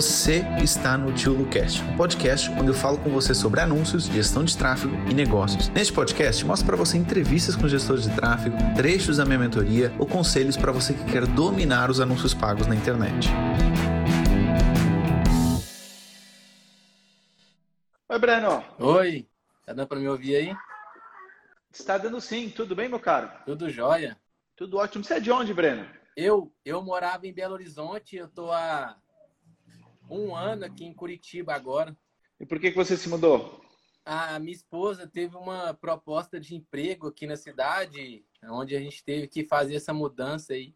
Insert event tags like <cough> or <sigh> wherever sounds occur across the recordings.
Você está no Tio Lucast, um podcast onde eu falo com você sobre anúncios, gestão de tráfego e negócios. Neste podcast, mostro para você entrevistas com gestores de tráfego, trechos da minha mentoria ou conselhos para você que quer dominar os anúncios pagos na internet. Oi, Breno. Oi, tá dando para me ouvir aí? Está dando sim, tudo bem, meu caro? Tudo jóia. Tudo ótimo. Você é de onde, Breno? Eu, eu morava em Belo Horizonte, eu tô há um ano aqui em Curitiba agora. E por que, que você se mudou? A minha esposa teve uma proposta de emprego aqui na cidade, onde a gente teve que fazer essa mudança aí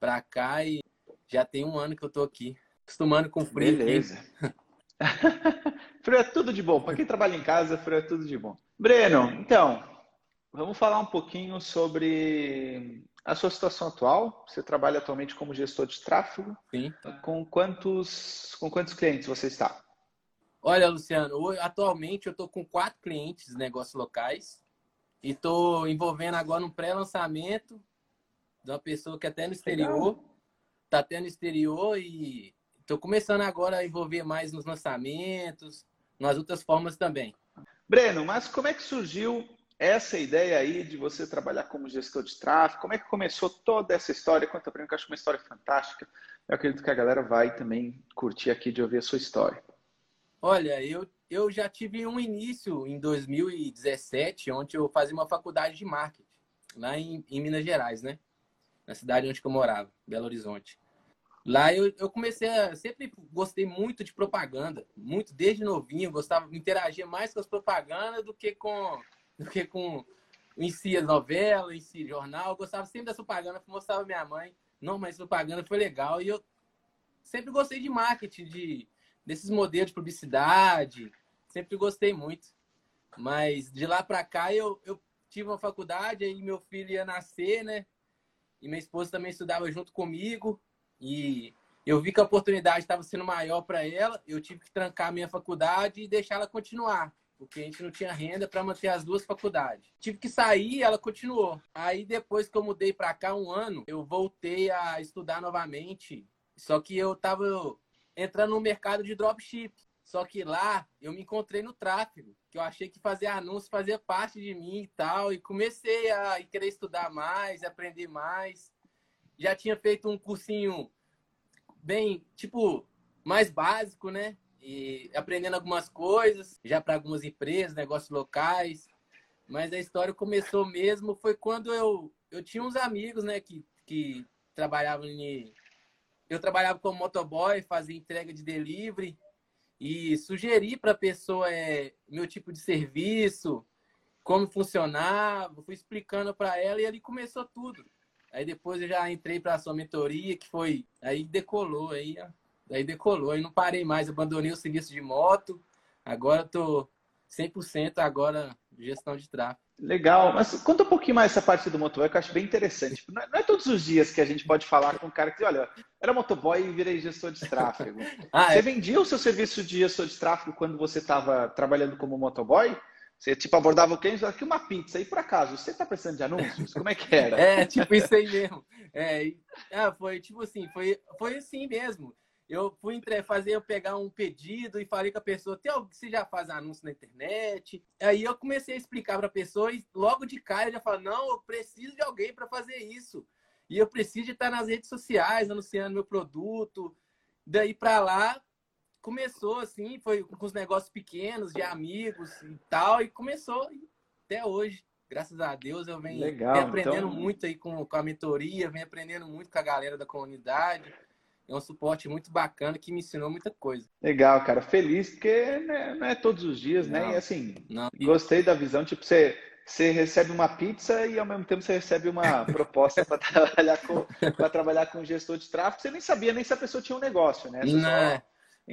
para cá e já tem um ano que eu tô aqui, acostumando com frio. Beleza. <laughs> frio é tudo de bom. Para quem trabalha em casa, frio é tudo de bom. Breno, então, vamos falar um pouquinho sobre a sua situação atual. Você trabalha atualmente como gestor de tráfego. Sim. Com quantos, com quantos clientes você está? Olha, Luciano, atualmente eu estou com quatro clientes de negócios locais e estou envolvendo agora um pré-lançamento de uma pessoa que é até no exterior, está até no exterior e estou começando agora a envolver mais nos lançamentos, nas outras formas também. Breno, mas como é que surgiu essa ideia aí de você trabalhar como gestor de tráfego, como é que começou toda essa história? Conta pra mim, que eu acho uma história fantástica. Eu acredito que a galera vai também curtir aqui de ouvir a sua história. Olha, eu, eu já tive um início em 2017, onde eu fazia uma faculdade de marketing, lá em, em Minas Gerais, né? Na cidade onde eu morava, Belo Horizonte. Lá eu, eu comecei a. Sempre gostei muito de propaganda, muito desde novinho, gostava, interagia mais com as propagandas do que com do que com em si a novela, em si jornal. Eu gostava sempre dessa propaganda, mostrava minha mãe. Não, mas propaganda foi legal. E eu sempre gostei de marketing, de, desses modelos de publicidade. Sempre gostei muito. Mas de lá para cá eu, eu tive uma faculdade, aí meu filho ia nascer, né? E minha esposa também estudava junto comigo. E eu vi que a oportunidade estava sendo maior para ela. Eu tive que trancar a minha faculdade e deixar ela continuar porque a gente não tinha renda para manter as duas faculdades. Tive que sair e ela continuou. Aí depois que eu mudei para cá um ano, eu voltei a estudar novamente. Só que eu estava entrando no mercado de dropship. Só que lá eu me encontrei no tráfego, que eu achei que fazer anúncio fazia parte de mim e tal, e comecei a querer estudar mais, aprender mais. Já tinha feito um cursinho bem, tipo, mais básico, né? E aprendendo algumas coisas, já para algumas empresas, negócios locais. Mas a história começou mesmo foi quando eu, eu tinha uns amigos, né, que, que trabalhavam em. Eu trabalhava como motoboy, fazia entrega de delivery e sugeri para a pessoa é, meu tipo de serviço, como funcionava, fui explicando para ela e ali começou tudo. Aí depois eu já entrei para a sua mentoria, que foi. Aí decolou, aí Daí decolou, aí não parei mais, abandonei o serviço de moto. Agora estou 100% agora gestão de tráfego. Legal, mas conta um pouquinho mais essa parte do motoboy que eu acho bem interessante. Não é, não é, todos os dias que a gente pode falar com um cara que, olha, era motoboy e virei gestor de tráfego. <laughs> ah, você é? vendia o seu serviço de gestor de tráfego quando você estava trabalhando como motoboy? Você, tipo, abordava o cliente aqui uma pizza. E, por acaso, você está precisando de anúncios? Como é que era? <laughs> é, tipo isso aí mesmo. É, ah, foi tipo assim, foi, foi assim mesmo eu fui entre, fazer eu pegar um pedido e falei com a pessoa, tem alguém que já faz anúncio na internet? Aí eu comecei a explicar para a pessoa e logo de cara já falou, não, eu preciso de alguém para fazer isso. E eu preciso de estar nas redes sociais anunciando meu produto. Daí para lá começou assim, foi com os negócios pequenos de amigos e tal e começou até hoje. Graças a Deus eu venho, Legal, aprendendo então... muito aí com, com a mentoria, venho aprendendo muito com a galera da comunidade é um suporte muito bacana que me ensinou muita coisa. Legal, cara. Feliz, porque né, não é todos os dias, né? não, né? E assim, não. gostei da visão. Tipo, você, você recebe uma pizza e ao mesmo tempo você recebe uma <laughs> proposta para trabalhar com para trabalhar com gestor de tráfego. Você nem sabia nem se a pessoa tinha um negócio, né? Você não. Só...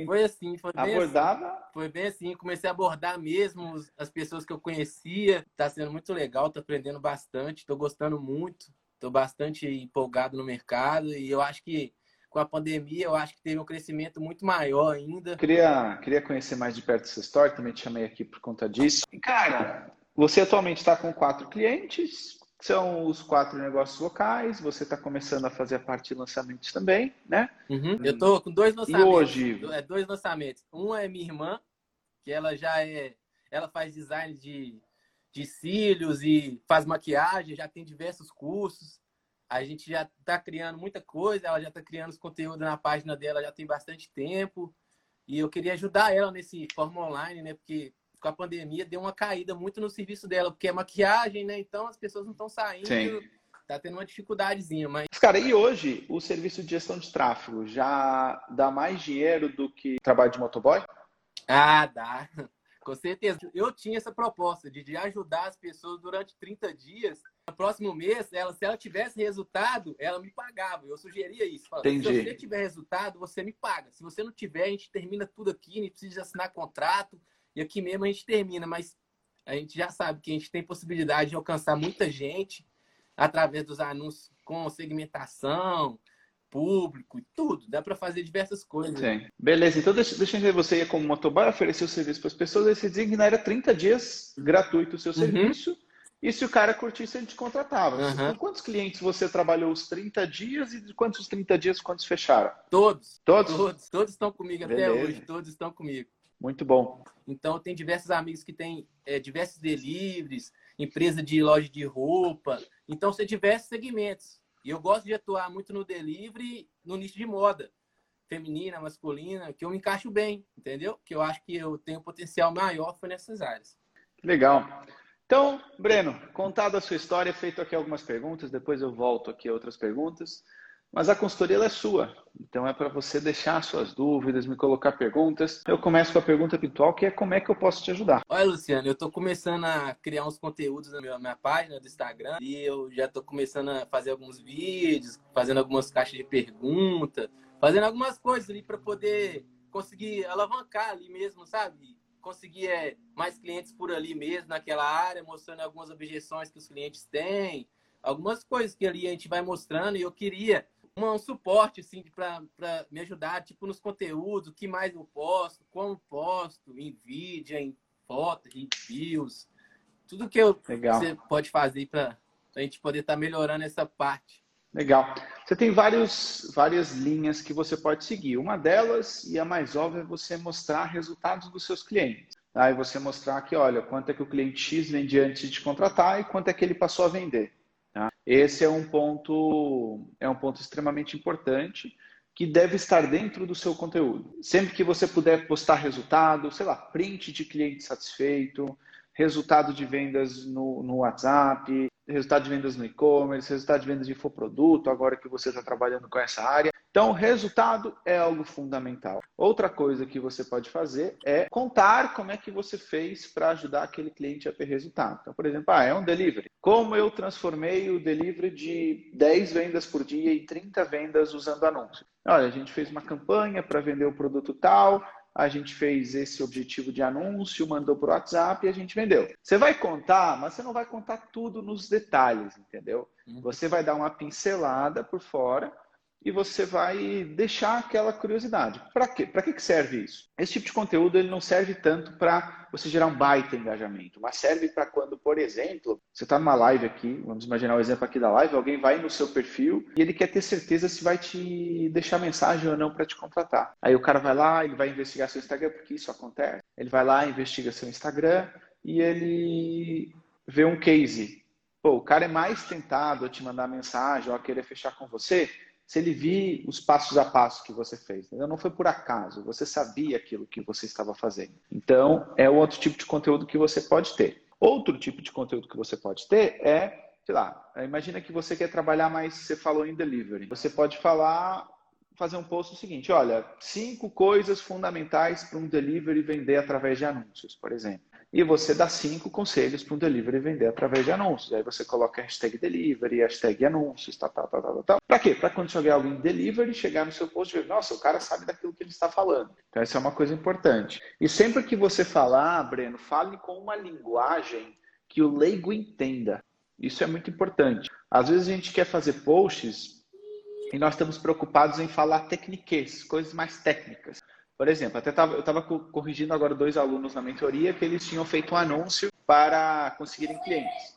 Foi assim, foi bem Abordava? Assim, foi bem assim, comecei a abordar mesmo as pessoas que eu conhecia. Tá sendo muito legal, tô aprendendo bastante, tô gostando muito, tô bastante empolgado no mercado e eu acho que com a pandemia, eu acho que teve um crescimento muito maior ainda. Queria, queria conhecer mais de perto essa história, também te chamei aqui por conta disso. E, cara, você atualmente está com quatro clientes, são os quatro negócios locais, você está começando a fazer a parte de lançamentos também, né? Uhum. Eu estou com dois lançamentos. E hoje? É, dois lançamentos. Um é minha irmã, que ela já é. Ela faz design de, de cílios e faz maquiagem, já tem diversos cursos. A gente já está criando muita coisa, ela já está criando os conteúdos na página dela já tem bastante tempo. E eu queria ajudar ela nesse forma online, né? Porque com a pandemia deu uma caída muito no serviço dela, porque é maquiagem, né? Então as pessoas não estão saindo. Sim. Tá tendo uma dificuldadezinha, mas. Cara, e hoje o serviço de gestão de tráfego já dá mais dinheiro do que trabalho de motoboy? Ah, dá. Com certeza. Eu tinha essa proposta de, de ajudar as pessoas durante 30 dias. No próximo mês, ela, se ela tivesse resultado, ela me pagava. Eu sugeria isso. Falava, se você tiver resultado, você me paga. Se você não tiver, a gente termina tudo aqui, não precisa assinar contrato. E aqui mesmo a gente termina, mas a gente já sabe que a gente tem possibilidade de alcançar muita gente através dos anúncios com segmentação, público e tudo. Dá para fazer diversas coisas. Sim. Beleza, então deixa, deixa eu entender. Você ia como motoboy oferecer o serviço para as pessoas, aí você era 30 dias gratuito o seu uhum. serviço. E se o cara curtisse, ele te contratava. Uhum. quantos clientes você trabalhou os 30 dias e de quantos 30 dias, quantos fecharam? Todos. Todos? Todos, todos estão comigo Beleza. até hoje. Todos estão comigo. Muito bom. Então, tem diversos amigos que têm é, diversos deliveries, empresa de loja de roupa. Então, são diversos segmentos. E eu gosto de atuar muito no delivery, no nicho de moda, feminina, masculina, que eu me encaixo bem, entendeu? Que eu acho que eu tenho potencial maior foi nessas áreas. Legal. Então, Breno, contado a sua história, feito aqui algumas perguntas, depois eu volto aqui a outras perguntas. Mas a consultoria é sua, então é para você deixar suas dúvidas, me colocar perguntas. Eu começo com a pergunta habitual, que é como é que eu posso te ajudar? Olha, Luciano, eu estou começando a criar uns conteúdos na minha, minha, página do Instagram e eu já estou começando a fazer alguns vídeos, fazendo algumas caixas de pergunta, fazendo algumas coisas ali para poder conseguir alavancar ali mesmo, sabe? Conseguir é, mais clientes por ali mesmo, naquela área, mostrando algumas objeções que os clientes têm, algumas coisas que ali a gente vai mostrando e eu queria um suporte assim para me ajudar, tipo nos conteúdos, o que mais eu posto, como posto, em vídeo, em foto, em views, tudo que eu, Legal. você pode fazer para a gente poder estar tá melhorando essa parte. Legal. Você tem vários, várias linhas que você pode seguir. Uma delas, e a mais óbvia, é você mostrar resultados dos seus clientes. Aí você mostrar que, olha, quanto é que o cliente X vende antes de contratar e quanto é que ele passou a vender. Tá? Esse é um ponto é um ponto extremamente importante que deve estar dentro do seu conteúdo. Sempre que você puder postar resultado, sei lá, print de cliente satisfeito, resultado de vendas no, no WhatsApp, resultado de vendas no e-commerce, resultado de vendas de infoproduto, agora que você está trabalhando com essa área. Então, resultado é algo fundamental. Outra coisa que você pode fazer é contar como é que você fez para ajudar aquele cliente a ter resultado. Então, por exemplo, ah, é um delivery. Como eu transformei o delivery de 10 vendas por dia em 30 vendas usando anúncio? Olha, a gente fez uma campanha para vender o produto tal, a gente fez esse objetivo de anúncio, mandou para o WhatsApp e a gente vendeu. Você vai contar, mas você não vai contar tudo nos detalhes, entendeu? Uhum. Você vai dar uma pincelada por fora e você vai deixar aquela curiosidade. Para quê? Para que serve isso? Esse tipo de conteúdo ele não serve tanto para você gerar um baita engajamento, mas serve para quando, por exemplo, você está numa live aqui, vamos imaginar o um exemplo aqui da live, alguém vai no seu perfil e ele quer ter certeza se vai te deixar mensagem ou não para te contratar. Aí o cara vai lá, ele vai investigar seu Instagram, porque isso acontece. Ele vai lá, investiga seu Instagram e ele vê um case. Pô, o cara é mais tentado a te mandar mensagem ou a querer fechar com você se ele vir os passos a passo que você fez. Entendeu? Não foi por acaso, você sabia aquilo que você estava fazendo. Então, é outro tipo de conteúdo que você pode ter. Outro tipo de conteúdo que você pode ter é, sei lá, imagina que você quer trabalhar mais, você falou em delivery. Você pode falar, fazer um post o seguinte, olha, cinco coisas fundamentais para um delivery vender através de anúncios, por exemplo e você dá cinco conselhos para um delivery vender através de anúncios. Aí você coloca hashtag delivery, hashtag anúncios, tal, tal, tal, tal, tal. Para quê? Para quando chegar alguém delivery, chegar no seu post e ver, nossa, o cara sabe daquilo que ele está falando. Então, essa é uma coisa importante. E sempre que você falar, Breno, fale com uma linguagem que o leigo entenda. Isso é muito importante. Às vezes a gente quer fazer posts e nós estamos preocupados em falar tecniquez, coisas mais técnicas. Por exemplo, até tava, eu estava corrigindo agora dois alunos na mentoria que eles tinham feito um anúncio para conseguirem clientes.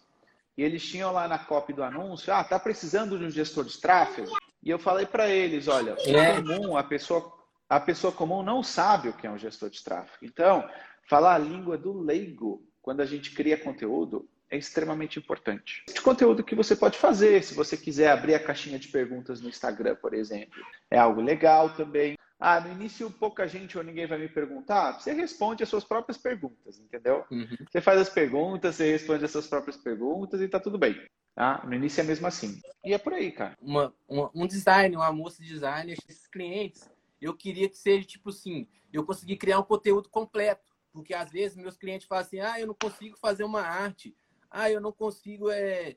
e eles tinham lá na copy do anúncio, ah, tá precisando de um gestor de tráfego? E eu falei para eles, olha, é comum, a pessoa, a pessoa comum não sabe o que é um gestor de tráfego. Então, falar a língua do leigo quando a gente cria conteúdo é extremamente importante. De conteúdo que você pode fazer, se você quiser abrir a caixinha de perguntas no Instagram, por exemplo, é algo legal também. Ah, no início pouca gente ou ninguém vai me perguntar, você responde as suas próprias perguntas, entendeu? Uhum. Você faz as perguntas, você responde as suas próprias perguntas e tá tudo bem. Tá? No início é mesmo assim. E é por aí, cara. Uma, uma, um design, uma moça de design, esses clientes, eu queria que seja tipo assim, eu consegui criar um conteúdo completo. Porque às vezes meus clientes falam assim, ah, eu não consigo fazer uma arte ah, eu não consigo é,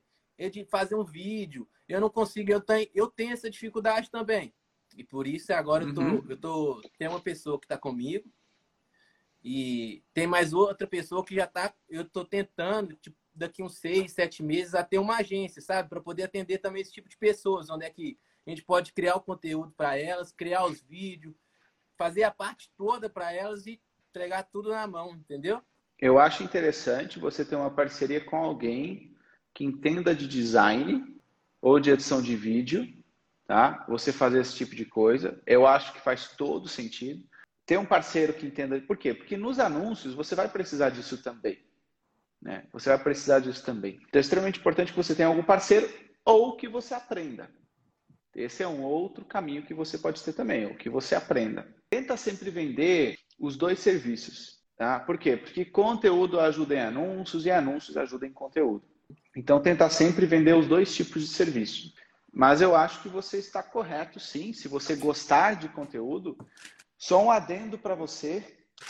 fazer um vídeo, eu não consigo, eu tenho, eu tenho essa dificuldade também. E por isso agora uhum. eu, tô, uhum. eu tô. Tem uma pessoa que está comigo e tem mais outra pessoa que já está. Eu estou tentando, tipo, daqui uns seis, sete meses, a ter uma agência, sabe? Para poder atender também esse tipo de pessoas, onde é que a gente pode criar o conteúdo para elas, criar os vídeos, fazer a parte toda para elas e entregar tudo na mão, entendeu? eu acho interessante você ter uma parceria com alguém que entenda de design ou de edição de vídeo, tá? Você fazer esse tipo de coisa, eu acho que faz todo sentido. Ter um parceiro que entenda. Por quê? Porque nos anúncios você vai precisar disso também. Né? Você vai precisar disso também. Então é extremamente importante que você tenha algum parceiro ou que você aprenda. Esse é um outro caminho que você pode ter também, ou que você aprenda. Tenta sempre vender os dois serviços. Tá? Por quê? Porque conteúdo ajuda em anúncios e anúncios ajudam em conteúdo. Então, tentar sempre vender os dois tipos de serviço. Mas eu acho que você está correto, sim. Se você gostar de conteúdo, só um adendo para você.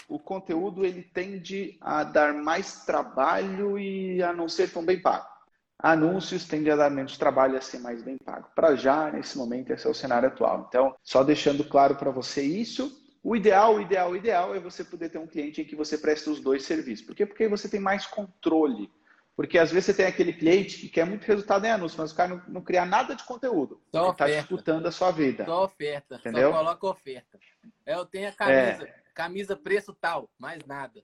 O conteúdo ele tende a dar mais trabalho e a não ser tão bem pago. Anúncios tendem a dar menos trabalho e a ser mais bem pago. Para já, nesse momento, esse é o cenário atual. Então, só deixando claro para você isso. O ideal, o ideal, o ideal é você poder ter um cliente em que você presta os dois serviços. Por quê? Porque você tem mais controle. Porque às vezes você tem aquele cliente que quer muito resultado em anúncio, mas o cara não, não cria nada de conteúdo. Só Ele está disputando a sua vida. Só oferta. Entendeu? Só coloca oferta. É, eu tenho a camisa, é. camisa preço tal, mais nada.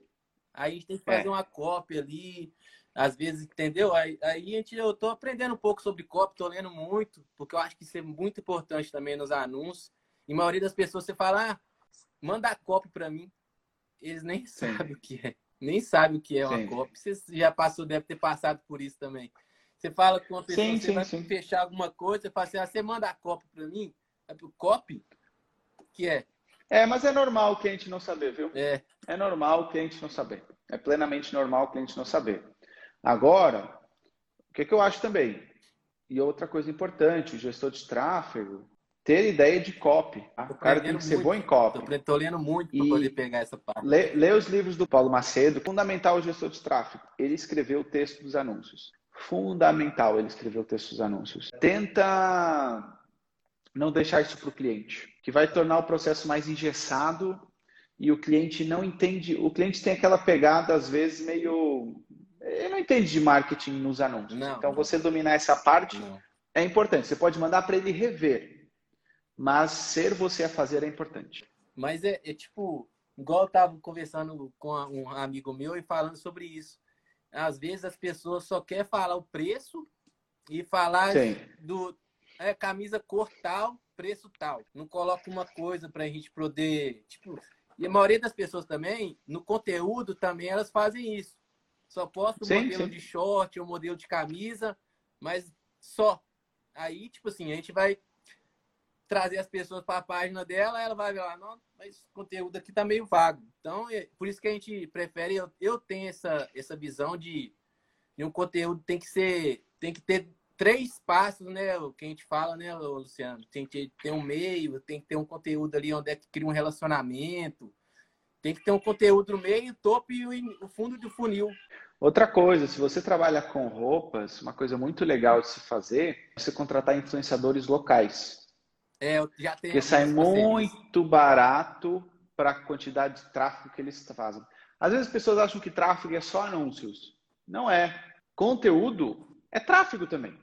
Aí a gente tem que fazer é. uma cópia ali, às vezes, entendeu? Aí, aí a gente, eu estou aprendendo um pouco sobre cópia, estou lendo muito, porque eu acho que isso é muito importante também nos anúncios. E a maioria das pessoas você fala, ah, manda a copy para mim. Eles nem <laughs> sabem o que é. Nem sabem o que é uma sim. Você já passou, deve ter passado por isso também. Você fala com uma pessoa, sim, você sim, vai sim. fechar alguma coisa, você fala assim, ah, você manda a copy para mim? É pro copy? que é? É, mas é normal o cliente não saber, viu? É. É normal o cliente não saber. É plenamente normal o cliente não saber. Agora, o que, que eu acho também? E outra coisa importante, o gestor de tráfego, ter ideia de copy. Tá? O cara tem que ser bom em copy. Estou lendo muito para poder pegar essa parte. Lê, lê, os livros do Paulo Macedo, Fundamental Gestor de Tráfego. Ele escreveu o texto dos anúncios. Fundamental ele escreveu o texto dos anúncios. Tenta não deixar isso para o cliente, que vai tornar o processo mais engessado e o cliente não entende. O cliente tem aquela pegada, às vezes, meio. Ele não entende de marketing nos anúncios. Não, então, não. você dominar essa parte não. é importante. Você pode mandar para ele rever mas ser você a fazer é importante. Mas é, é tipo, igual eu tava conversando com um amigo meu e falando sobre isso. Às vezes as pessoas só querem falar o preço e falar Sim. do é, camisa cor tal, preço tal. Não coloca uma coisa para a gente poder. Tipo, e a maioria das pessoas também, no conteúdo também, elas fazem isso. Só posta o modelo sim. de short ou modelo de camisa, mas só. Aí, tipo assim, a gente vai trazer as pessoas para a página dela, ela vai ver lá, não, mas o conteúdo aqui tá meio vago. Então, é por isso que a gente prefere, eu, eu tenho essa, essa visão de, de um conteúdo tem que ser, tem que ter três passos, né? O que a gente fala, né, Luciano? Tem que ter um meio, tem que ter um conteúdo ali onde é que cria um relacionamento, tem que ter um conteúdo no meio, topo e o fundo do funil. Outra coisa, se você trabalha com roupas, uma coisa muito legal de se fazer é você contratar influenciadores locais. É, já tenho. Porque sai muito barato para a quantidade de tráfego que eles fazem. Às vezes as pessoas acham que tráfego é só anúncios. Não é. Conteúdo é tráfego também.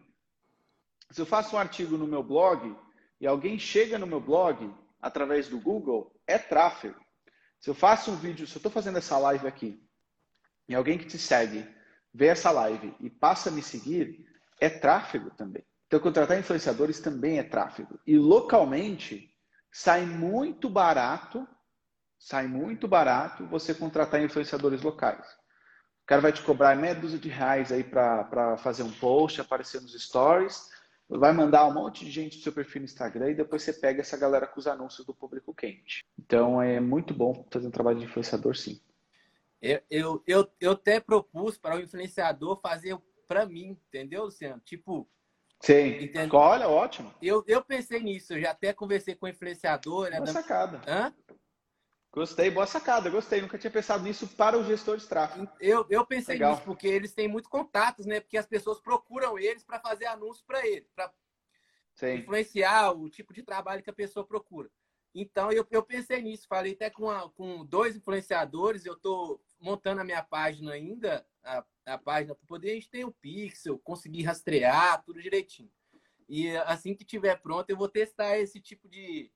Se eu faço um artigo no meu blog e alguém chega no meu blog através do Google, é tráfego. Se eu faço um vídeo, se eu estou fazendo essa live aqui e alguém que te segue vê essa live e passa a me seguir, é tráfego também. Então, contratar influenciadores também é tráfego. E localmente, sai muito barato, sai muito barato você contratar influenciadores locais. O cara vai te cobrar meia dúzia de reais aí para fazer um post, aparecer nos stories, vai mandar um monte de gente do seu perfil no Instagram e depois você pega essa galera com os anúncios do público quente. Então é muito bom fazer um trabalho de influenciador, sim. Eu, eu, eu, eu até propus para o influenciador fazer para mim, entendeu, Luciano? Tipo. Sim. Entendeu? Olha, ótimo. Eu, eu pensei nisso, eu já até conversei com o influenciador. Né, Boa da... sacada. Hã? Gostei, boa sacada, gostei. Nunca tinha pensado nisso para o gestor de tráfego. Eu, eu pensei Legal. nisso, porque eles têm muito contatos, né? Porque as pessoas procuram eles para fazer anúncios para eles, para influenciar o tipo de trabalho que a pessoa procura. Então, eu, eu pensei nisso. Falei até com, a, com dois influenciadores. Eu estou montando a minha página ainda, a, a página, para poder a gente ter o um pixel, conseguir rastrear, tudo direitinho. E assim que tiver pronto, eu vou testar esse tipo de,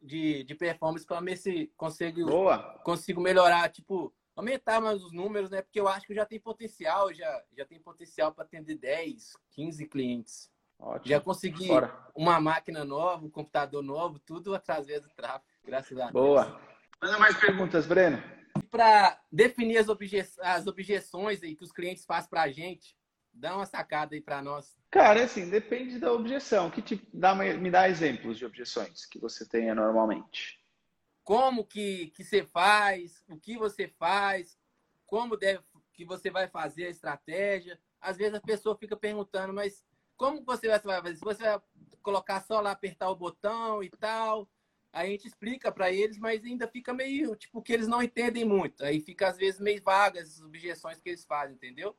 de, de performance para ver se consigo, Boa. consigo melhorar, tipo, aumentar mais os números, né? Porque eu acho que já tem potencial, já, já tem potencial para atender 10, 15 clientes. Ótimo. Já consegui Fora. uma máquina nova, um computador novo, tudo através do tráfego, graças a Deus. Boa. Manda mais perguntas, Breno. Para definir as, obje as objeções aí que os clientes fazem para a gente, dá uma sacada aí para nós. Cara, assim, depende da objeção. Que te dá, me dá exemplos de objeções que você tenha normalmente. Como que, que você faz, o que você faz, como deve, que você vai fazer a estratégia. Às vezes a pessoa fica perguntando, mas como você vai fazer? Você vai colocar só lá, apertar o botão e tal, a gente explica para eles, mas ainda fica meio, tipo, que eles não entendem muito. Aí fica, às vezes, meio vagas as objeções que eles fazem, entendeu?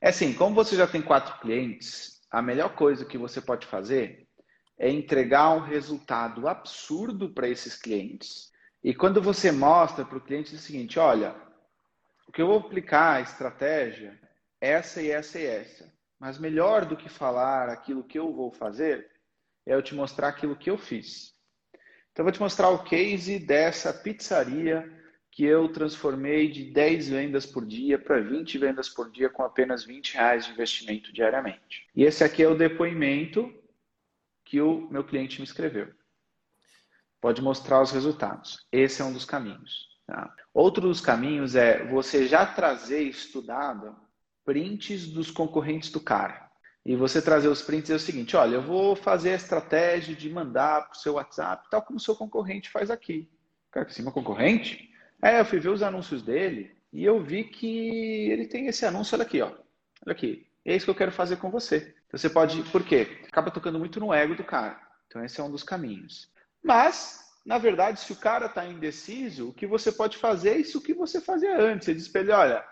É assim, como você já tem quatro clientes, a melhor coisa que você pode fazer é entregar um resultado absurdo para esses clientes. E quando você mostra para o cliente é o seguinte, olha, o que eu vou aplicar a estratégia essa e essa e essa. Mas melhor do que falar aquilo que eu vou fazer é eu te mostrar aquilo que eu fiz. Então eu vou te mostrar o case dessa pizzaria que eu transformei de 10 vendas por dia para 20 vendas por dia com apenas 20 reais de investimento diariamente. E esse aqui é o depoimento que o meu cliente me escreveu. Pode mostrar os resultados. Esse é um dos caminhos. Tá? Outro dos caminhos é você já trazer estudado prints dos concorrentes do cara. E você trazer os prints é o seguinte: olha, eu vou fazer a estratégia de mandar para o seu WhatsApp, tal como o seu concorrente faz aqui. Cara, que sim, meu concorrente? É, eu fui ver os anúncios dele e eu vi que ele tem esse anúncio, olha aqui, ó. Olha aqui. É isso que eu quero fazer com você. Então você pode. Por quê? Acaba tocando muito no ego do cara. Então esse é um dos caminhos. Mas, na verdade, se o cara está indeciso, o que você pode fazer é isso que você fazia antes. Você diz para ele, olha,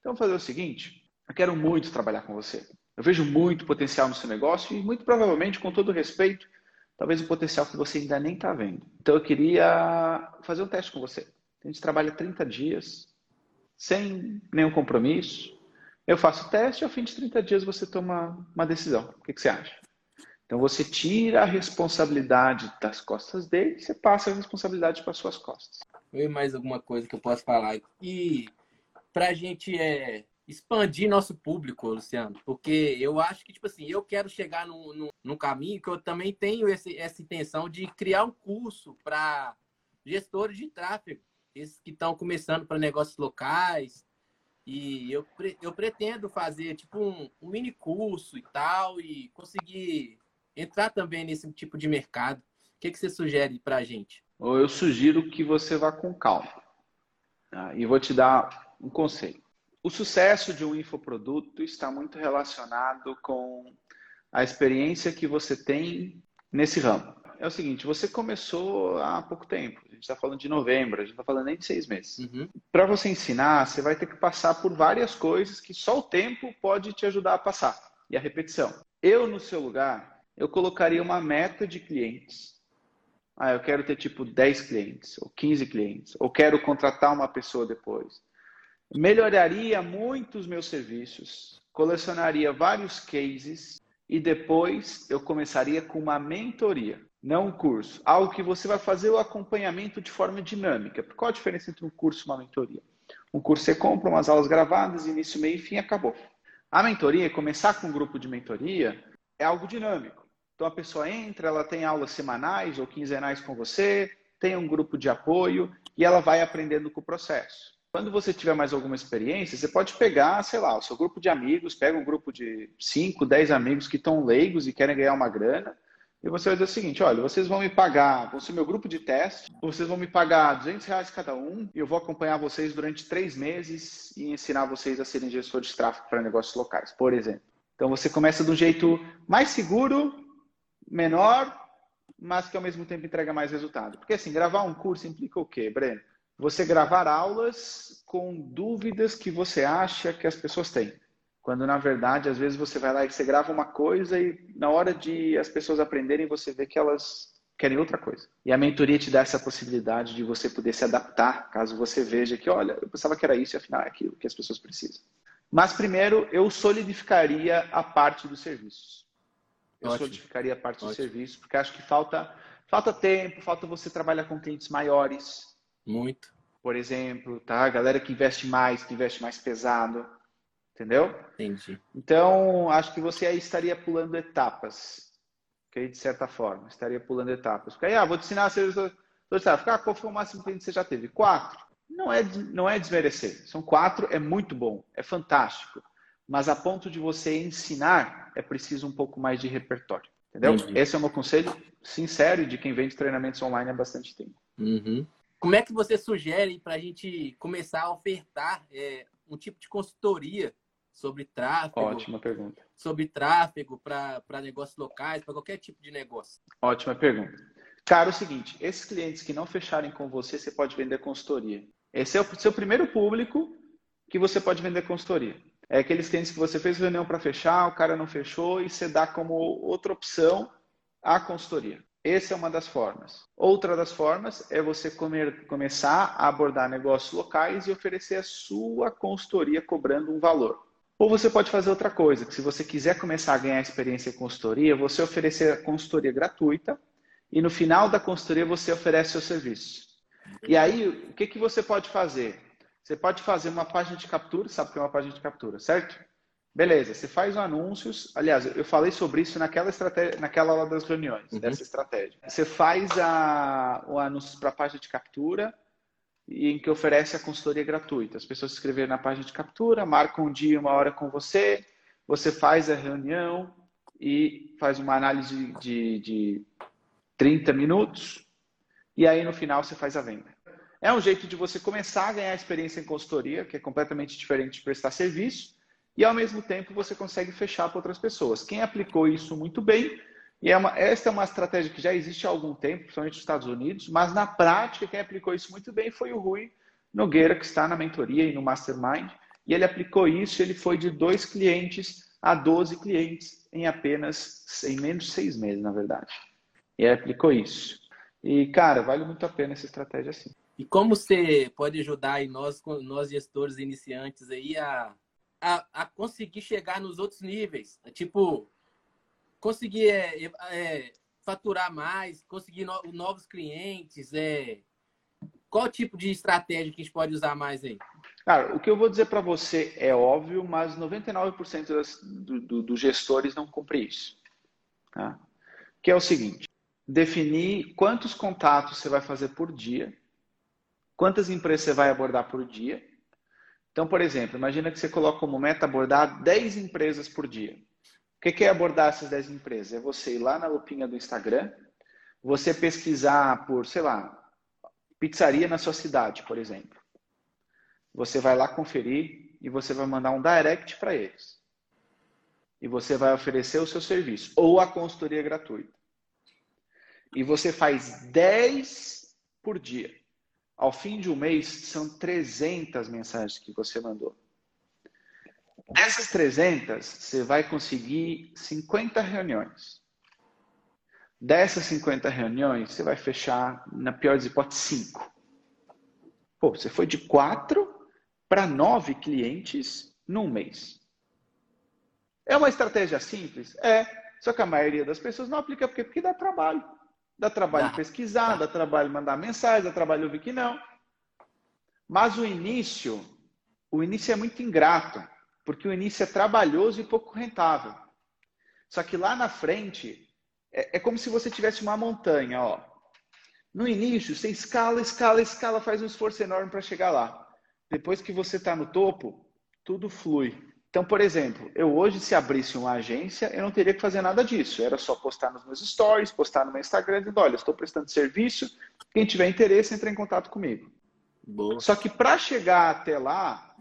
então vamos fazer o seguinte, eu quero muito trabalhar com você. Eu vejo muito potencial no seu negócio e muito provavelmente, com todo respeito, talvez o potencial que você ainda nem está vendo. Então eu queria fazer um teste com você. A gente trabalha 30 dias, sem nenhum compromisso. Eu faço o teste e ao fim de 30 dias você toma uma decisão. O que, que você acha? Então você tira a responsabilidade das costas dele e você passa a responsabilidade para suas costas. E mais alguma coisa que eu posso falar? E para a gente é, expandir nosso público, Luciano, porque eu acho que, tipo assim, eu quero chegar num, num, caminho que eu também tenho esse, essa intenção de criar um curso para gestores de tráfego esses que estão começando para negócios locais. E eu, eu pretendo fazer tipo um, um mini curso e tal, e conseguir entrar também nesse tipo de mercado. O que, que você sugere para a gente? Eu sugiro que você vá com calma. Tá? E vou te dar um conselho. O sucesso de um infoproduto está muito relacionado com a experiência que você tem nesse ramo. É o seguinte, você começou há pouco tempo gente está falando de novembro, a gente está falando nem de seis meses. Uhum. Para você ensinar, você vai ter que passar por várias coisas que só o tempo pode te ajudar a passar. E a repetição. Eu, no seu lugar, eu colocaria uma meta de clientes. Ah, eu quero ter tipo 10 clientes, ou 15 clientes, ou quero contratar uma pessoa depois. Melhoraria muito os meus serviços, colecionaria vários cases e depois eu começaria com uma mentoria não um curso. Algo que você vai fazer o acompanhamento de forma dinâmica. Qual a diferença entre um curso e uma mentoria? Um curso você compra, umas aulas gravadas, início, meio e fim, acabou. A mentoria, começar com um grupo de mentoria, é algo dinâmico. Então a pessoa entra, ela tem aulas semanais ou quinzenais com você, tem um grupo de apoio e ela vai aprendendo com o processo. Quando você tiver mais alguma experiência, você pode pegar, sei lá, o seu grupo de amigos, pega um grupo de 5, 10 amigos que estão leigos e querem ganhar uma grana, e você vai dizer o seguinte: olha, vocês vão me pagar, vão ser meu grupo de teste, vocês vão me pagar 200 reais cada um, e eu vou acompanhar vocês durante três meses e ensinar vocês a serem gestores de tráfego para negócios locais, por exemplo. Então você começa de um jeito mais seguro, menor, mas que ao mesmo tempo entrega mais resultado. Porque assim, gravar um curso implica o quê, Breno? Você gravar aulas com dúvidas que você acha que as pessoas têm. Quando na verdade, às vezes você vai lá e você grava uma coisa e na hora de as pessoas aprenderem, você vê que elas querem outra coisa. E a mentoria te dá essa possibilidade de você poder se adaptar, caso você veja que, olha, eu pensava que era isso e afinal é aquilo que as pessoas precisam. Mas primeiro, eu solidificaria a parte dos serviços. Eu Ótimo. solidificaria a parte Ótimo. dos serviços, porque acho que falta, falta tempo, falta você trabalhar com clientes maiores, muito. Por exemplo, tá? A galera que investe mais, que investe mais pesado. Entendeu? Entendi. Então, acho que você aí estaria pulando etapas. Ok? De certa forma. Estaria pulando etapas. Porque aí, ah, vou te ensinar a ser. Ah, qual foi o máximo que você já teve? Quatro. Não é, não é desmerecer. São quatro, é muito bom, é fantástico. Mas a ponto de você ensinar, é preciso um pouco mais de repertório. Entendeu? Entendi. Esse é o meu conselho sincero de quem vende treinamentos online há bastante tempo. Uhum. Como é que você sugere para a gente começar a ofertar é, um tipo de consultoria sobre tráfego? Ótima pergunta. Sobre tráfego para negócios locais, para qualquer tipo de negócio? Ótima pergunta. Cara, é o seguinte: esses clientes que não fecharem com você, você pode vender consultoria. Esse é o seu primeiro público que você pode vender consultoria. É aqueles clientes que você fez reunião para fechar, o cara não fechou e você dá como outra opção a consultoria. Essa é uma das formas. Outra das formas é você comer, começar a abordar negócios locais e oferecer a sua consultoria cobrando um valor. Ou você pode fazer outra coisa, que se você quiser começar a ganhar experiência em consultoria, você oferecer a consultoria gratuita e no final da consultoria você oferece seu serviço. E aí, o que, que você pode fazer? Você pode fazer uma página de captura, sabe o que é uma página de captura, certo? Beleza, você faz anúncios. Aliás, eu falei sobre isso naquela estratégia, naquela aula das reuniões, uhum. dessa estratégia. Você faz a, o anúncio para a página de captura e em que oferece a consultoria gratuita. As pessoas se inscreverem na página de captura, marcam um dia, uma hora com você, você faz a reunião e faz uma análise de, de 30 minutos e aí no final você faz a venda. É um jeito de você começar a ganhar experiência em consultoria, que é completamente diferente de prestar serviço e ao mesmo tempo você consegue fechar para outras pessoas. Quem aplicou isso muito bem, e é uma, esta é uma estratégia que já existe há algum tempo, principalmente nos Estados Unidos, mas na prática quem aplicou isso muito bem foi o Rui Nogueira, que está na mentoria e no Mastermind, e ele aplicou isso, ele foi de dois clientes a 12 clientes em apenas, em menos de seis meses, na verdade. E ele aplicou isso. E, cara, vale muito a pena essa estratégia assim. E como você pode ajudar nós, nós gestores iniciantes aí a a, a conseguir chegar nos outros níveis. É tipo, conseguir é, é, é, faturar mais, conseguir no, novos clientes. É... Qual tipo de estratégia que a gente pode usar mais aí? Cara, o que eu vou dizer para você é óbvio, mas 99% das, do, do, dos gestores não cumpre isso. Tá? Que é o seguinte: definir quantos contatos você vai fazer por dia, quantas empresas você vai abordar por dia então, por exemplo, imagina que você coloca como meta abordar 10 empresas por dia. O que é abordar essas 10 empresas? É você ir lá na lupinha do Instagram, você pesquisar por, sei lá, pizzaria na sua cidade, por exemplo. Você vai lá conferir e você vai mandar um direct para eles. E você vai oferecer o seu serviço ou a consultoria gratuita. E você faz 10 por dia. Ao fim de um mês, são 300 mensagens que você mandou. Dessas 300, você vai conseguir 50 reuniões. Dessas 50 reuniões, você vai fechar, na pior das hipóteses, 5. Pô, você foi de 4 para 9 clientes num mês. É uma estratégia simples? É. Só que a maioria das pessoas não aplica porque, porque dá trabalho. Dá trabalho pesquisar, dá. dá trabalho mandar mensagem, dá trabalho ouvir que não. Mas o início o início é muito ingrato, porque o início é trabalhoso e pouco rentável. Só que lá na frente, é, é como se você tivesse uma montanha, ó. No início, você escala, escala, escala, faz um esforço enorme para chegar lá. Depois que você está no topo, tudo flui. Então, por exemplo, eu hoje, se abrisse uma agência, eu não teria que fazer nada disso. Era só postar nos meus stories, postar no meu Instagram, dizendo: olha, estou prestando serviço, quem tiver interesse, entre em contato comigo. Boa. Só que para chegar até lá,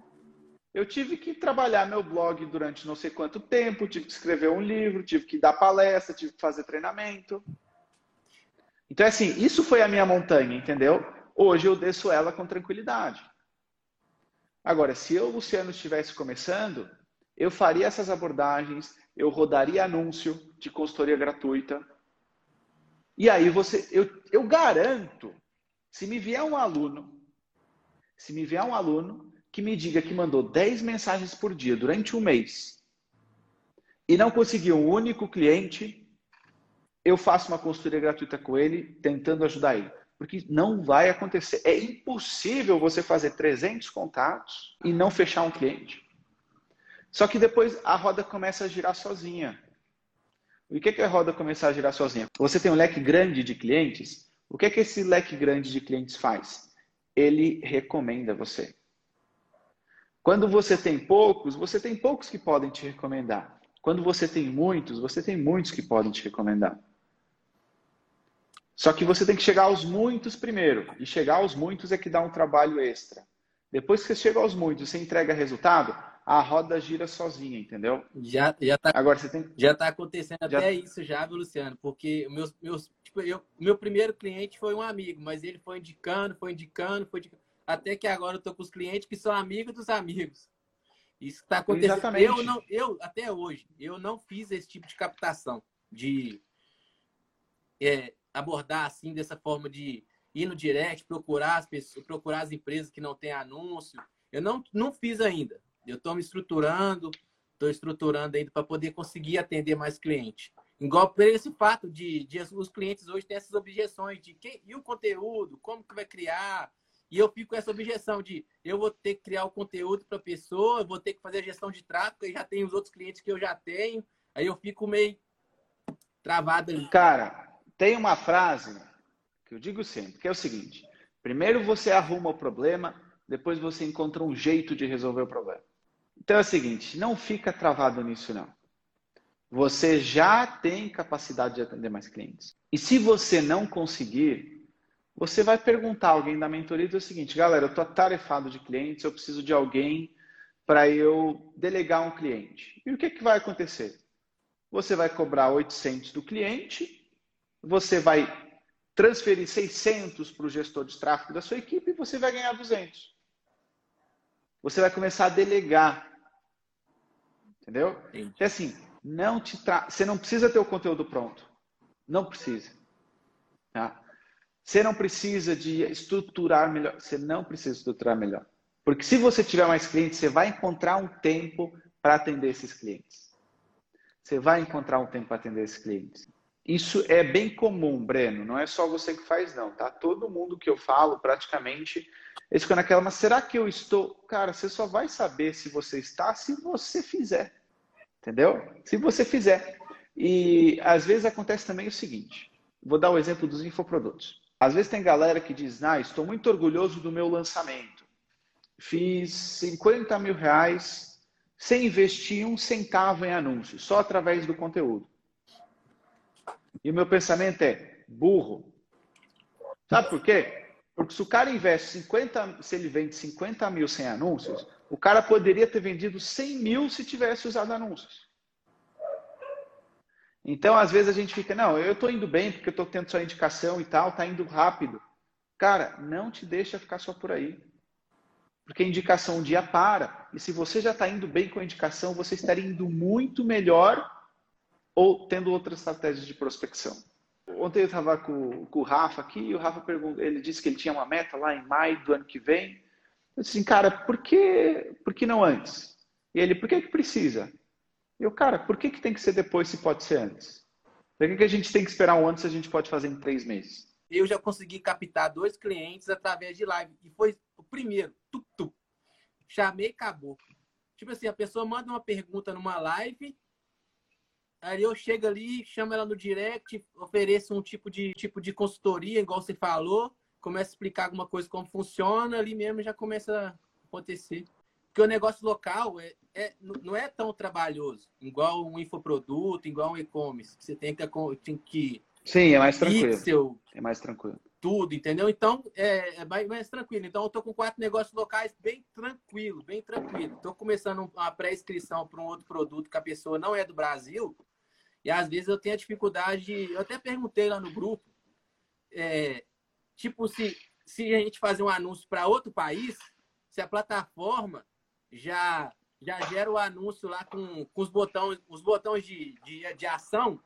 eu tive que trabalhar meu blog durante não sei quanto tempo, tive que escrever um livro, tive que dar palestra, tive que fazer treinamento. Então, é assim, isso foi a minha montanha, entendeu? Hoje eu desço ela com tranquilidade. Agora, se eu, Luciano, estivesse começando, eu faria essas abordagens, eu rodaria anúncio de consultoria gratuita. E aí você, eu, eu garanto, se me vier um aluno, se me vier um aluno que me diga que mandou 10 mensagens por dia durante um mês e não conseguiu um único cliente, eu faço uma consultoria gratuita com ele, tentando ajudar ele. Porque não vai acontecer. É impossível você fazer 300 contatos e não fechar um cliente. Só que depois a roda começa a girar sozinha. O que é a roda começar a girar sozinha? Você tem um leque grande de clientes. O que é que esse leque grande de clientes faz? Ele recomenda você. Quando você tem poucos, você tem poucos que podem te recomendar. Quando você tem muitos, você tem muitos que podem te recomendar. Só que você tem que chegar aos muitos primeiro. E chegar aos muitos é que dá um trabalho extra. Depois que você chega aos muitos você entrega resultado, a roda gira sozinha, entendeu? Já, já tá, Agora você tem já tá acontecendo já... até isso já, Luciano, porque meus, meus, tipo, eu, meu primeiro cliente foi um amigo, mas ele foi indicando, foi indicando, foi indicando, até que agora eu tô com os clientes que são amigos dos amigos. Isso está acontecendo. Exatamente. Eu não, eu até hoje, eu não fiz esse tipo de captação de é, abordar assim dessa forma de ir no direct, procurar as pessoas, procurar as empresas que não têm anúncio. Eu não, não fiz ainda. Eu estou me estruturando, estou estruturando ainda para poder conseguir atender mais clientes. Igual por esse fato de, de, os clientes hoje têm essas objeções de quem, e o conteúdo, como que vai criar? E eu fico com essa objeção de eu vou ter que criar o conteúdo para a pessoa, vou ter que fazer a gestão de tráfego, e já tenho os outros clientes que eu já tenho. Aí eu fico meio travado ali. Cara, tem uma frase que eu digo sempre, que é o seguinte: primeiro você arruma o problema, depois você encontra um jeito de resolver o problema. Então é o seguinte, não fica travado nisso não. Você já tem capacidade de atender mais clientes. E se você não conseguir, você vai perguntar alguém da mentoria do seguinte, galera, eu estou atarefado de clientes, eu preciso de alguém para eu delegar um cliente. E o que, que vai acontecer? Você vai cobrar 800 do cliente você vai transferir 600 para o gestor de tráfego da sua equipe e você vai ganhar 200. Você vai começar a delegar. Entendeu? É assim, não te tra... você não precisa ter o conteúdo pronto. Não precisa. Tá? Você não precisa de estruturar melhor. Você não precisa estruturar melhor. Porque se você tiver mais clientes, você vai encontrar um tempo para atender esses clientes. Você vai encontrar um tempo para atender esses clientes. Isso é bem comum, Breno. Não é só você que faz, não, tá? Todo mundo que eu falo, praticamente, eles ficam naquela, mas será que eu estou? Cara, você só vai saber se você está se você fizer. Entendeu? Se você fizer. E às vezes acontece também o seguinte: vou dar o exemplo dos infoprodutos. Às vezes tem galera que diz, ah, estou muito orgulhoso do meu lançamento. Fiz 50 mil reais sem investir um centavo em anúncios, só através do conteúdo. E o meu pensamento é burro. Sabe por quê? Porque se o cara investe 50, se ele vende 50 mil sem anúncios, o cara poderia ter vendido 100 mil se tivesse usado anúncios. Então, às vezes a gente fica, não, eu estou indo bem porque eu estou tendo sua indicação e tal, está indo rápido. Cara, não te deixa ficar só por aí. Porque a indicação um dia para. E se você já está indo bem com a indicação, você estaria indo muito melhor ou tendo outras estratégias de prospecção. Ontem eu estava com, com, o Rafa aqui e o Rafa perguntou, ele disse que ele tinha uma meta lá em maio do ano que vem. Eu disse assim, cara, por que, por que não antes? E ele, por que, que precisa? Eu, cara, por que, que tem que ser depois se pode ser antes? Por que, que a gente tem que esperar um ano se a gente pode fazer em três meses? Eu já consegui captar dois clientes através de live. E foi o primeiro, tup. chamei e acabou. Tipo assim, a pessoa manda uma pergunta numa live, aí eu chego ali, chamo ela no direct, ofereço um tipo de, tipo de consultoria, igual você falou, começa a explicar alguma coisa como funciona, ali mesmo já começa a acontecer. Porque o negócio local é, é, não é tão trabalhoso, igual um infoproduto, igual um e-commerce, que você tem que, tem que. Sim, é mais tranquilo. Pixel, é mais tranquilo. Tudo, entendeu? Então, é, é mais, mais, tranquilo. Então, eu tô com quatro negócios locais bem tranquilo, bem tranquilo. Estou começando uma pré-inscrição para um outro produto que a pessoa não é do Brasil, e às vezes eu tenho a dificuldade. Eu até perguntei lá no grupo, é, tipo, se, se a gente fazer um anúncio para outro país, se a plataforma já já gera o anúncio lá com, com os botões, os botões de, de, de ação,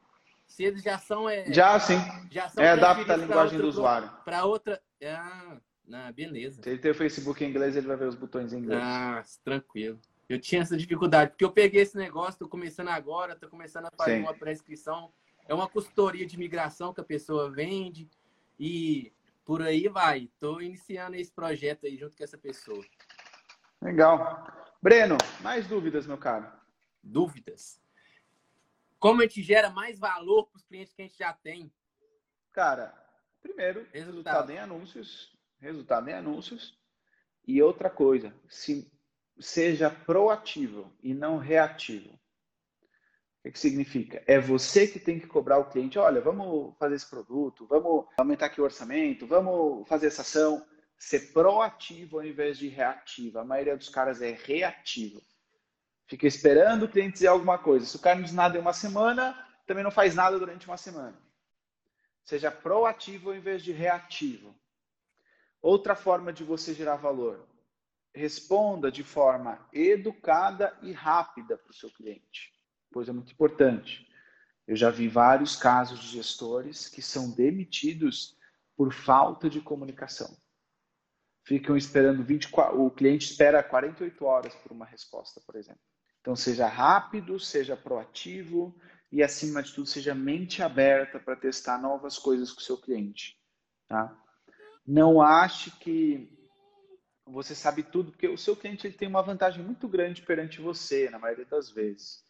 se eles já são. É, já sim. Já são é adapta a linguagem do usuário. Para outra. Ah, não, beleza. Se ele tem o Facebook em inglês, ele vai ver os botões em inglês. Ah, tranquilo. Eu tinha essa dificuldade, porque eu peguei esse negócio, estou começando agora, estou começando a fazer sim. uma pré-inscrição. É uma consultoria de migração que a pessoa vende e por aí vai. Estou iniciando esse projeto aí junto com essa pessoa. Legal. Breno, mais dúvidas, meu caro? Dúvidas. Como a gente gera mais valor para os clientes que a gente já tem? Cara, primeiro, resultado, resultado em anúncios. Resultado em anúncios. E outra coisa, se, seja proativo e não reativo. O que, que significa? É você que tem que cobrar o cliente, olha, vamos fazer esse produto, vamos aumentar aqui o orçamento, vamos fazer essa ação ser proativo ao invés de reativo. A maioria dos caras é reativo. Fica esperando o cliente dizer alguma coisa. Se o cara não diz nada em uma semana, também não faz nada durante uma semana. Seja proativo ao invés de reativo. Outra forma de você gerar valor. Responda de forma educada e rápida para o seu cliente. Pois é muito importante. Eu já vi vários casos de gestores que são demitidos por falta de comunicação ficam esperando 24, o cliente espera 48 horas por uma resposta, por exemplo. Então seja rápido, seja proativo e acima de tudo seja mente aberta para testar novas coisas com o seu cliente, tá? Não ache que você sabe tudo, porque o seu cliente ele tem uma vantagem muito grande perante você, na maioria das vezes.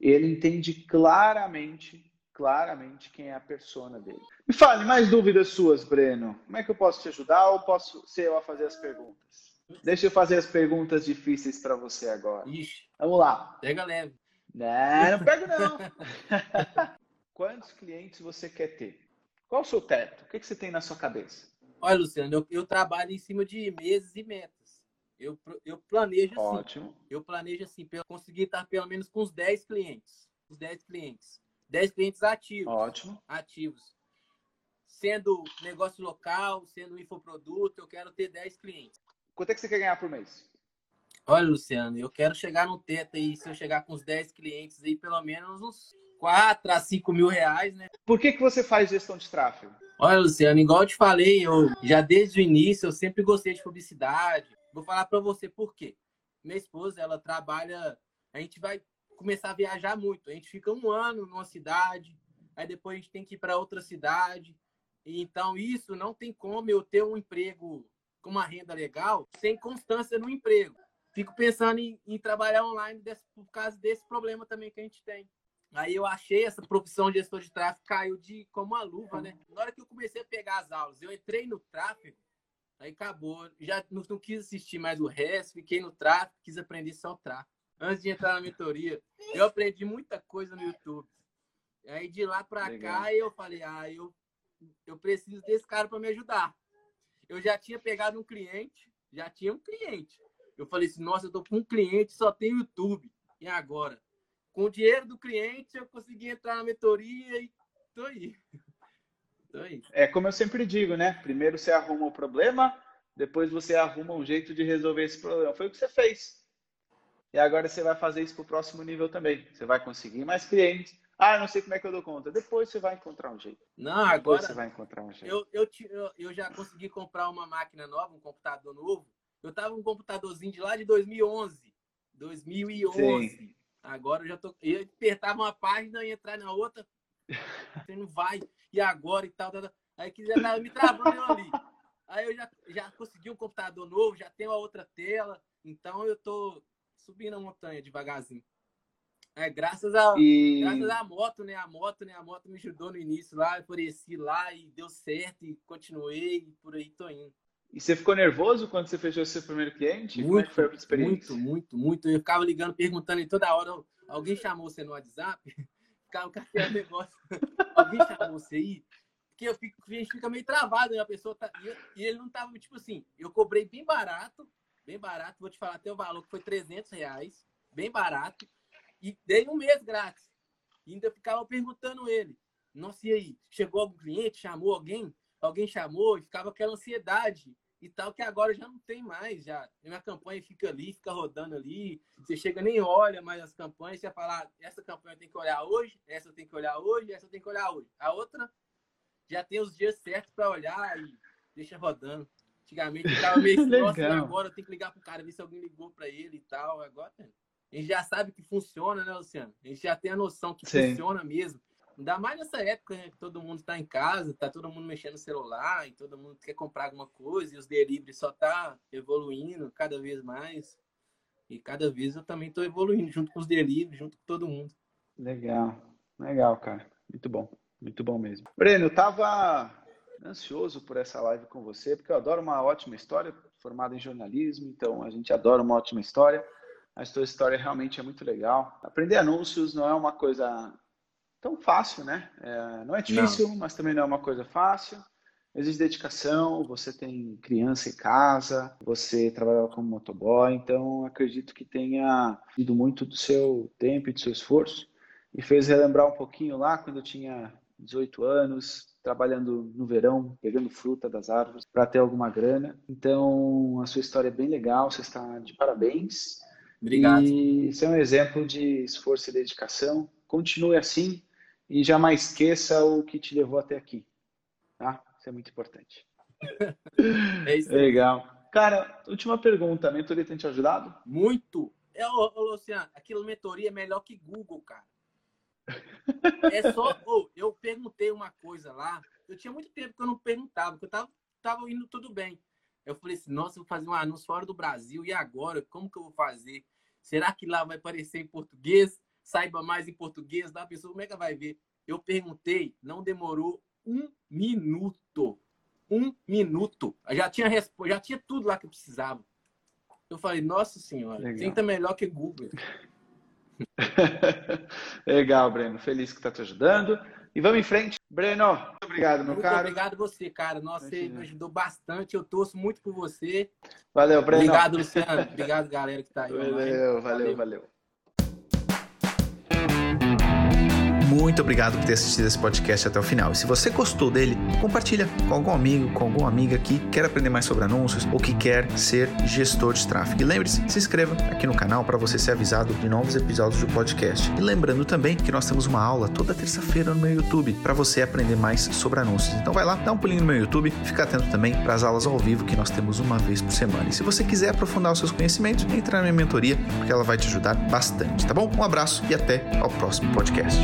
Ele entende claramente claramente quem é a persona dele. Me fale, mais dúvidas suas, Breno? Como é que eu posso te ajudar ou posso ser eu a fazer as perguntas? Deixa eu fazer as perguntas difíceis para você agora. Ixi. Vamos lá. Pega leve. Não, não pega não. <laughs> Quantos clientes você quer ter? Qual o seu teto? O que, que você tem na sua cabeça? Olha, Luciano, eu, eu trabalho em cima de meses e metas. Eu, eu planejo assim. Ótimo. Eu planejo assim, para conseguir estar pelo menos com uns 10 clientes. Os 10 clientes. 10 clientes ativos. Ótimo. Ativos. Sendo negócio local, sendo infoproduto, eu quero ter 10 clientes. Quanto é que você quer ganhar por mês? Olha, Luciano, eu quero chegar no teto aí, se eu chegar com os 10 clientes aí, pelo menos uns 4 a 5 mil reais, né? Por que, que você faz gestão de tráfego? Olha, Luciano, igual eu te falei, eu já desde o início eu sempre gostei de publicidade. Vou falar para você por quê. Minha esposa, ela trabalha, a gente vai começar a viajar muito. A gente fica um ano numa cidade, aí depois a gente tem que ir para outra cidade. Então, isso não tem como eu ter um emprego com uma renda legal sem constância no emprego. Fico pensando em, em trabalhar online desse, por causa desse problema também que a gente tem. Aí eu achei essa profissão de gestor de tráfego caiu de como uma luva, né? Na hora que eu comecei a pegar as aulas, eu entrei no tráfego, aí acabou. Já não, não quis assistir mais o resto, fiquei no tráfego, quis aprender só o tráfego antes de entrar na mentoria, eu aprendi muita coisa no YouTube. Aí de lá para cá eu falei, ah, eu, eu preciso desse cara para me ajudar. Eu já tinha pegado um cliente, já tinha um cliente. Eu falei assim, nossa, eu tô com um cliente, só tem YouTube. E agora? Com o dinheiro do cliente, eu consegui entrar na mentoria e tô aí. <laughs> tô aí. É como eu sempre digo, né? Primeiro você arruma o problema, depois você arruma um jeito de resolver esse problema. Foi o que você fez. E agora você vai fazer isso para o próximo nível também. Você vai conseguir mais clientes. Ah, não sei como é que eu dou conta. Depois você vai encontrar um jeito. Não, agora. Depois você vai encontrar um jeito. Eu, eu, eu, eu já consegui comprar uma máquina nova, um computador novo. Eu tava um computadorzinho de lá de 2011. 2011. Sim. Agora eu já tô. Eu apertava uma página e entrar na outra. <laughs> Você não vai. E agora e tal. tal, tal. Aí que já tava me travando ali. Aí eu já, já consegui um computador novo, já tenho a outra tela. Então eu tô subindo a montanha devagarzinho. É, graças a, e... graças à moto, né? A moto, né? A moto me ajudou no início lá, eu apareci lá e deu certo e continuei e por aí tô indo. E você ficou nervoso quando você fechou seu primeiro cliente? Muito, Como é que foi a experiência? Muito, muito, muito. Eu ficava ligando, perguntando em toda hora, alguém chamou você no WhatsApp? <laughs> Ficava com aquele negócio. alguém chamou você aí? Porque eu fico, a gente fica meio travado, né? A pessoa tá. E ele não tava, tipo assim, eu cobrei bem barato, bem barato, vou te falar até o valor, que foi 300 reais, bem barato, e dei um mês grátis. E ainda ficava perguntando ele, nossa, e aí? Chegou algum cliente? Chamou alguém? Alguém chamou? E ficava aquela ansiedade e tal, que agora já não tem mais. Já. Minha campanha fica ali, fica rodando ali. Você chega nem olha mais as campanhas, você vai falar, essa campanha tem que olhar hoje, essa tem que olhar hoje, essa tem que olhar hoje. A outra já tem os dias certos para olhar e deixa rodando. Antigamente eu tava meio <laughs> nossa, agora eu tenho que ligar pro cara, ver se alguém ligou para ele e tal. Agora a gente já sabe que funciona, né, Luciano? A gente já tem a noção que Sim. funciona mesmo. Ainda mais nessa época, né, que todo mundo está em casa, tá todo mundo mexendo no celular, e todo mundo quer comprar alguma coisa, e os delivery só tá evoluindo cada vez mais. E cada vez eu também estou evoluindo junto com os delivery, junto com todo mundo. Legal, legal, cara. Muito bom, muito bom mesmo. Breno, eu tava ansioso por essa live com você, porque eu adoro uma ótima história, formado em jornalismo, então a gente adora uma ótima história. A sua história realmente é muito legal. Aprender anúncios não é uma coisa tão fácil, né? É, não é difícil, não. mas também não é uma coisa fácil. Existe dedicação, você tem criança em casa, você trabalha como motoboy, então acredito que tenha ido muito do seu tempo e do seu esforço e fez relembrar um pouquinho lá quando eu tinha 18 anos, trabalhando no verão, pegando fruta das árvores para ter alguma grana. Então, a sua história é bem legal, você está de parabéns. Obrigado. E você é um exemplo de esforço e dedicação. Continue assim e jamais esqueça o que te levou até aqui. Tá? Isso é muito importante. <laughs> é isso. Legal. Cara, última pergunta. A mentoria tem te ajudado? Muito. É, ô, ô, Luciano, aquilo mentoria é melhor que Google, cara. É só. Oh, eu perguntei uma coisa lá. Eu tinha muito tempo que eu não perguntava, porque eu tava, tava indo tudo bem. Eu falei assim, nossa, vou fazer um anúncio fora do Brasil, e agora? Como que eu vou fazer? Será que lá vai aparecer em português? Saiba mais em português lá, a pessoa como é que vai ver? Eu perguntei, não demorou um minuto. Um minuto. Já tinha resposta, já tinha tudo lá que eu precisava. Eu falei, nossa senhora, Legal. tenta melhor que Google. <laughs> Legal, Breno. Feliz que está te ajudando. E vamos em frente. Breno, muito obrigado, meu muito cara. Obrigado você, cara. Nossa, você me ajudou bastante. Eu torço muito por você. Valeu, Breno. Obrigado, Luciano. Obrigado, galera que está aí. Valeu, valeu, valeu, valeu. Muito obrigado por ter assistido esse podcast até o final. E se você gostou dele, compartilha com algum amigo, com alguma amiga que quer aprender mais sobre anúncios ou que quer ser gestor de tráfego. E lembre-se, se inscreva aqui no canal para você ser avisado de novos episódios do podcast. E lembrando também que nós temos uma aula toda terça-feira no meu YouTube para você aprender mais sobre anúncios. Então vai lá, dá um pulinho no meu YouTube, fica atento também para as aulas ao vivo que nós temos uma vez por semana. E se você quiser aprofundar os seus conhecimentos, entra na minha mentoria, porque ela vai te ajudar bastante, tá bom? Um abraço e até ao próximo podcast.